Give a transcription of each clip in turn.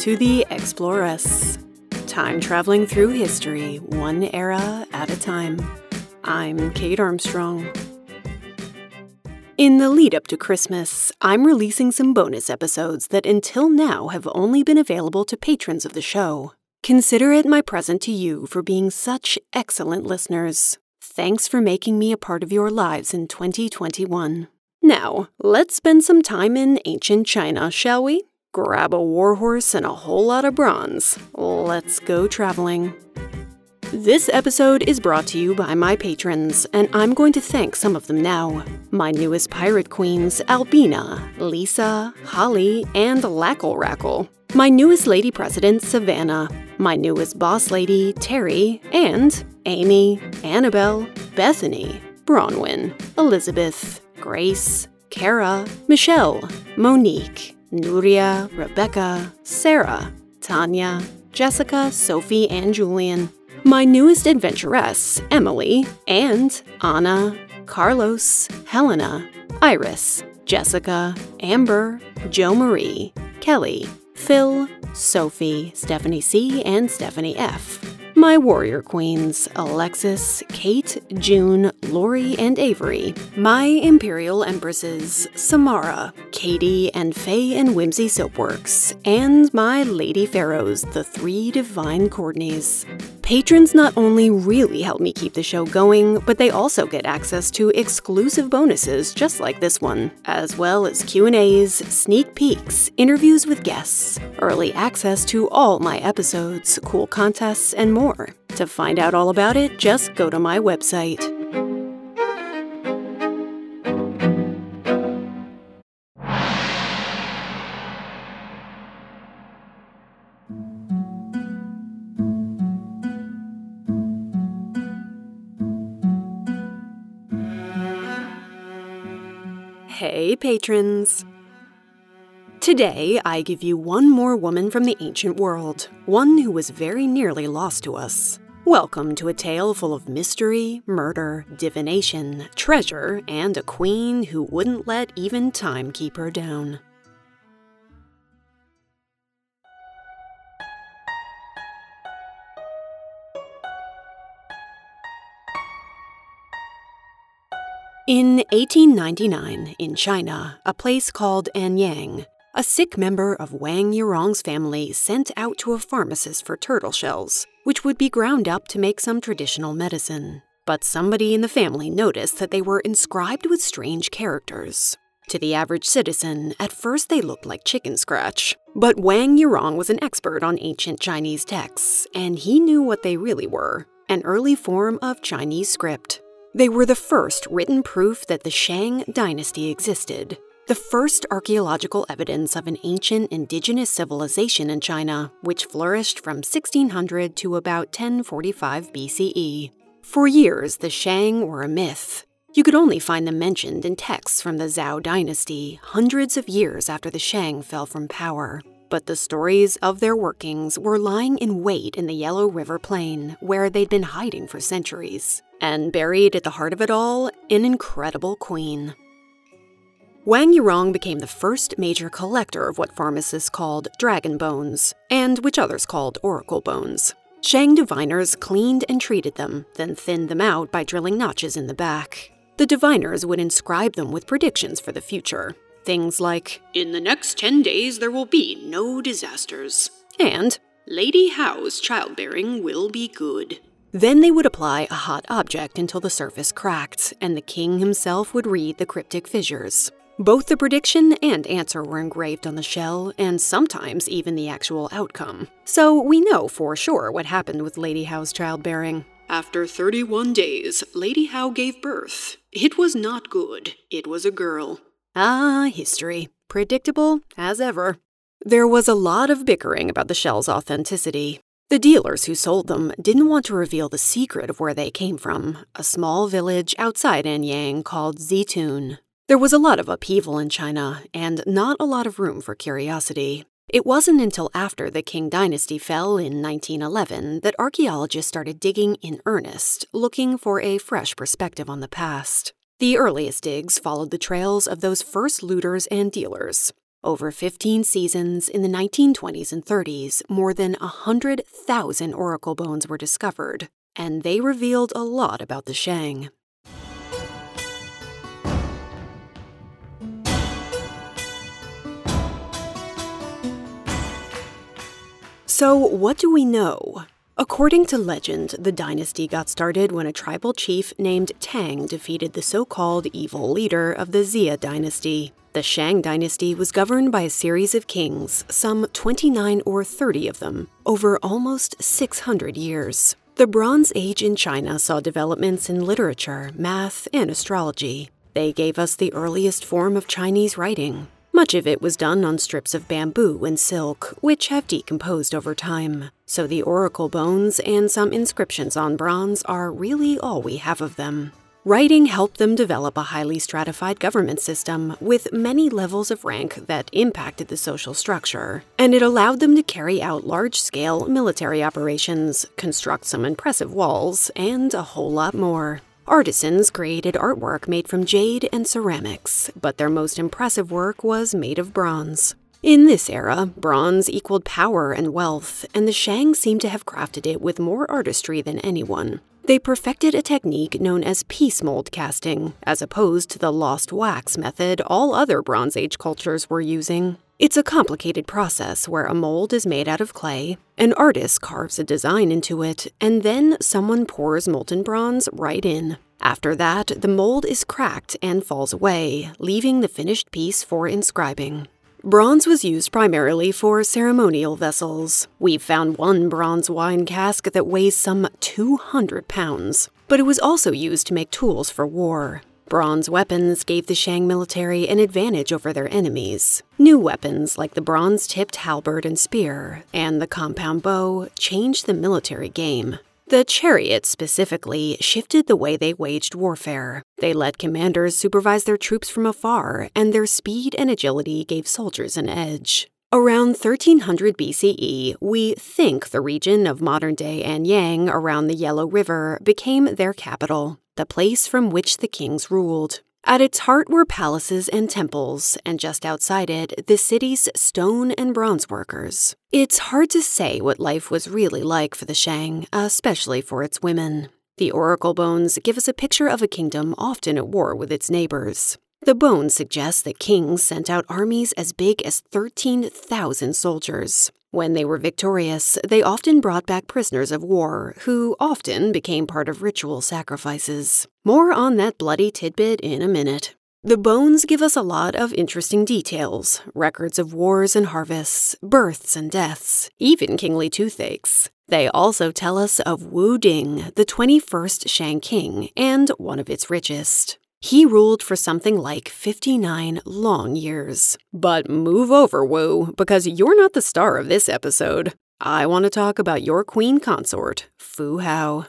to the Exploress, time traveling through history, one era at a time. I'm Kate Armstrong. In the lead up to Christmas, I'm releasing some bonus episodes that until now have only been available to patrons of the show. Consider it my present to you for being such excellent listeners. Thanks for making me a part of your lives in 2021. Now, let's spend some time in ancient China, shall we? Grab a warhorse and a whole lot of bronze. Let's go traveling. This episode is brought to you by my patrons, and I'm going to thank some of them now. My newest pirate queens, Albina, Lisa, Holly, and Lackle Rackle. My newest lady president, Savannah. My newest boss lady, Terry, and Amy, Annabelle, Bethany, Bronwyn, Elizabeth, Grace, Kara, Michelle, Monique, Nuria, Rebecca, Sarah, Tanya, Jessica, Sophie, and Julian my newest adventuress, Emily, and Anna, Carlos, Helena, Iris, Jessica, Amber, Jo Marie, Kelly, Phil, Sophie, Stephanie C., and Stephanie F. My warrior queens, Alexis, Kate, June, Lori, and Avery. My imperial empresses, Samara, Katie, and Faye and Whimsy Soapworks. And my lady pharaohs, the three divine Courtneys. Patrons not only really help me keep the show going, but they also get access to exclusive bonuses just like this one, as well as Q&As, sneak peeks, interviews with guests, early access to all my episodes, cool contests, and more. To find out all about it, just go to my website. Hey, patrons! Today, I give you one more woman from the ancient world, one who was very nearly lost to us. Welcome to a tale full of mystery, murder, divination, treasure, and a queen who wouldn't let even time keep her down. In 1899, in China, a place called Anyang, a sick member of Wang Yurong's family sent out to a pharmacist for turtle shells, which would be ground up to make some traditional medicine. But somebody in the family noticed that they were inscribed with strange characters. To the average citizen, at first they looked like chicken scratch. But Wang Yurong was an expert on ancient Chinese texts, and he knew what they really were an early form of Chinese script. They were the first written proof that the Shang dynasty existed, the first archaeological evidence of an ancient indigenous civilization in China, which flourished from 1600 to about 1045 BCE. For years, the Shang were a myth. You could only find them mentioned in texts from the Zhou dynasty, hundreds of years after the Shang fell from power. But the stories of their workings were lying in wait in the Yellow River Plain, where they'd been hiding for centuries. And buried at the heart of it all, an incredible queen. Wang Yurong became the first major collector of what pharmacists called dragon bones, and which others called oracle bones. Shang diviners cleaned and treated them, then thinned them out by drilling notches in the back. The diviners would inscribe them with predictions for the future, Things like, In the next 10 days, there will be no disasters. And, Lady Hao's childbearing will be good. Then they would apply a hot object until the surface cracked, and the king himself would read the cryptic fissures. Both the prediction and answer were engraved on the shell, and sometimes even the actual outcome. So we know for sure what happened with Lady Hao's childbearing. After 31 days, Lady Hao gave birth. It was not good. It was a girl. Ah, history. Predictable as ever. There was a lot of bickering about the shell's authenticity. The dealers who sold them didn't want to reveal the secret of where they came from, a small village outside Anyang called Zitun. There was a lot of upheaval in China, and not a lot of room for curiosity. It wasn't until after the Qing dynasty fell in 1911 that archaeologists started digging in earnest, looking for a fresh perspective on the past. The earliest digs followed the trails of those first looters and dealers. Over 15 seasons in the 1920s and 30s, more than 100,000 oracle bones were discovered, and they revealed a lot about the Shang. So, what do we know? According to legend, the dynasty got started when a tribal chief named Tang defeated the so called evil leader of the Xia dynasty. The Shang dynasty was governed by a series of kings, some 29 or 30 of them, over almost 600 years. The Bronze Age in China saw developments in literature, math, and astrology. They gave us the earliest form of Chinese writing. Much of it was done on strips of bamboo and silk, which have decomposed over time. So the oracle bones and some inscriptions on bronze are really all we have of them. Writing helped them develop a highly stratified government system with many levels of rank that impacted the social structure, and it allowed them to carry out large scale military operations, construct some impressive walls, and a whole lot more. Artisans created artwork made from jade and ceramics, but their most impressive work was made of bronze. In this era, bronze equaled power and wealth, and the Shang seemed to have crafted it with more artistry than anyone. They perfected a technique known as piece mold casting, as opposed to the lost wax method all other Bronze Age cultures were using. It's a complicated process where a mold is made out of clay, an artist carves a design into it, and then someone pours molten bronze right in. After that, the mold is cracked and falls away, leaving the finished piece for inscribing. Bronze was used primarily for ceremonial vessels. We've found one bronze wine cask that weighs some 200 pounds, but it was also used to make tools for war. Bronze weapons gave the Shang military an advantage over their enemies. New weapons like the bronze tipped halberd and spear and the compound bow changed the military game. The chariot specifically shifted the way they waged warfare. They let commanders supervise their troops from afar, and their speed and agility gave soldiers an edge. Around 1300 BCE, we think the region of modern day Anyang around the Yellow River became their capital the place from which the kings ruled. At its heart were palaces and temples, and just outside it, the city's stone and bronze workers. It's hard to say what life was really like for the Shang, especially for its women. The oracle bones give us a picture of a kingdom often at war with its neighbors. The bones suggest that kings sent out armies as big as 13,000 soldiers. When they were victorious, they often brought back prisoners of war, who often became part of ritual sacrifices. More on that bloody tidbit in a minute. The bones give us a lot of interesting details records of wars and harvests, births and deaths, even kingly toothaches. They also tell us of Wu Ding, the 21st Shang King, and one of its richest. He ruled for something like 59 long years. But move over, Wu, because you're not the star of this episode. I want to talk about your queen consort, Fu Hao.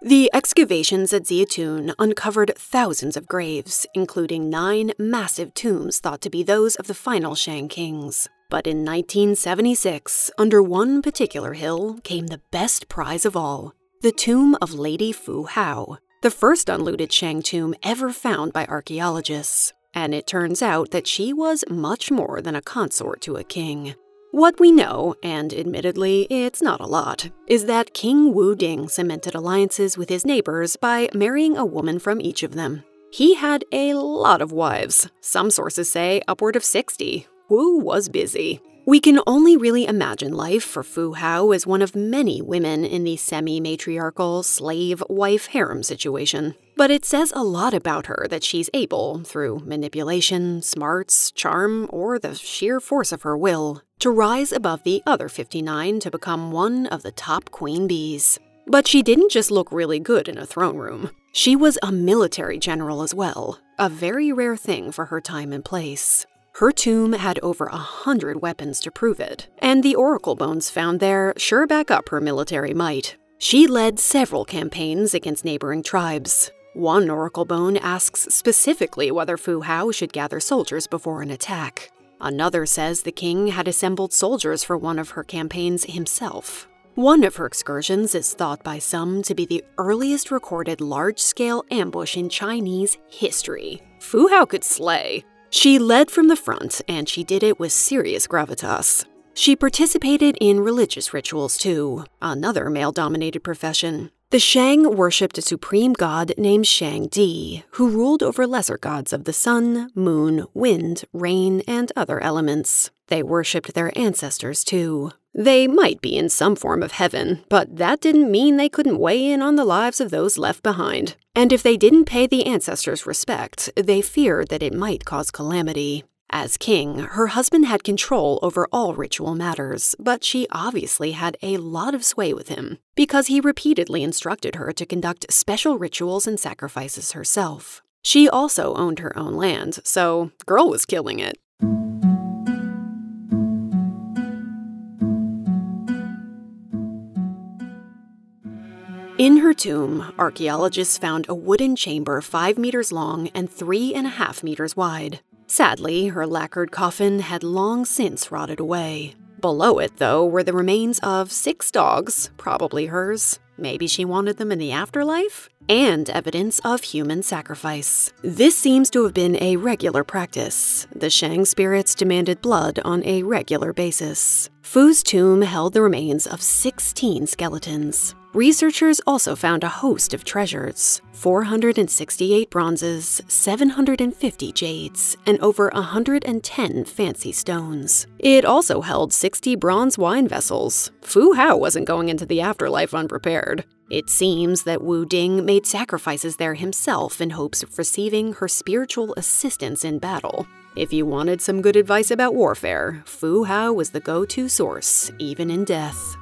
The excavations at Zietun uncovered thousands of graves, including nine massive tombs thought to be those of the final Shang kings. But in 1976, under one particular hill came the best prize of all the tomb of Lady Fu Hao, the first unlooted Shang tomb ever found by archaeologists. And it turns out that she was much more than a consort to a king. What we know, and admittedly it's not a lot, is that King Wu Ding cemented alliances with his neighbors by marrying a woman from each of them. He had a lot of wives, some sources say upward of 60, Wu was busy. We can only really imagine life for Fu Hao as one of many women in the semi matriarchal slave wife harem situation. But it says a lot about her that she's able, through manipulation, smarts, charm, or the sheer force of her will, to rise above the other 59 to become one of the top queen bees. But she didn't just look really good in a throne room. She was a military general as well, a very rare thing for her time and place. Her tomb had over a hundred weapons to prove it, and the oracle bones found there sure back up her military might. She led several campaigns against neighboring tribes. One oracle bone asks specifically whether Fu Hao should gather soldiers before an attack. Another says the king had assembled soldiers for one of her campaigns himself. One of her excursions is thought by some to be the earliest recorded large scale ambush in Chinese history. Fu Hao could slay. She led from the front, and she did it with serious gravitas. She participated in religious rituals too, another male dominated profession. The Shang worshipped a supreme god named Shang Di, who ruled over lesser gods of the sun, moon, wind, rain, and other elements. They worshipped their ancestors too. They might be in some form of heaven, but that didn't mean they couldn't weigh in on the lives of those left behind. And if they didn't pay the ancestors respect, they feared that it might cause calamity. As king, her husband had control over all ritual matters, but she obviously had a lot of sway with him because he repeatedly instructed her to conduct special rituals and sacrifices herself. She also owned her own land, so girl was killing it. Her tomb, archaeologists found a wooden chamber five meters long and three and a half meters wide. Sadly, her lacquered coffin had long since rotted away. Below it, though, were the remains of six dogs, probably hers. Maybe she wanted them in the afterlife? And evidence of human sacrifice. This seems to have been a regular practice. The Shang spirits demanded blood on a regular basis. Fu's tomb held the remains of 16 skeletons. Researchers also found a host of treasures 468 bronzes, 750 jades, and over 110 fancy stones. It also held 60 bronze wine vessels. Fu Hao wasn't going into the afterlife unprepared. It seems that Wu Ding made sacrifices there himself in hopes of receiving her spiritual assistance in battle. If you wanted some good advice about warfare, Fu Hao was the go to source, even in death.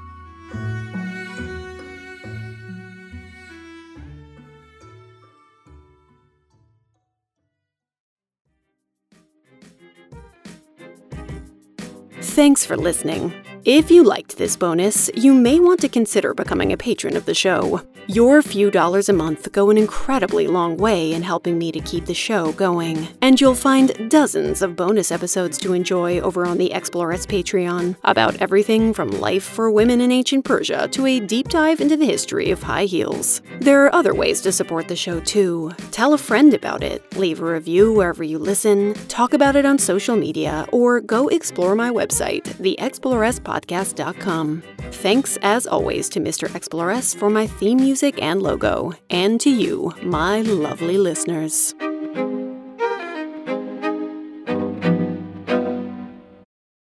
Thanks for listening. If you liked this bonus, you may want to consider becoming a patron of the show. Your few dollars a month go an incredibly long way in helping me to keep the show going. And you'll find dozens of bonus episodes to enjoy over on the Exploress Patreon about everything from life for women in ancient Persia to a deep dive into the history of high heels. There are other ways to support the show too. Tell a friend about it, leave a review wherever you listen, talk about it on social media, or go explore my website, the Exploress podcast.com. Thanks, as always, to Mr. Exploress for my theme music and logo, and to you, my lovely listeners.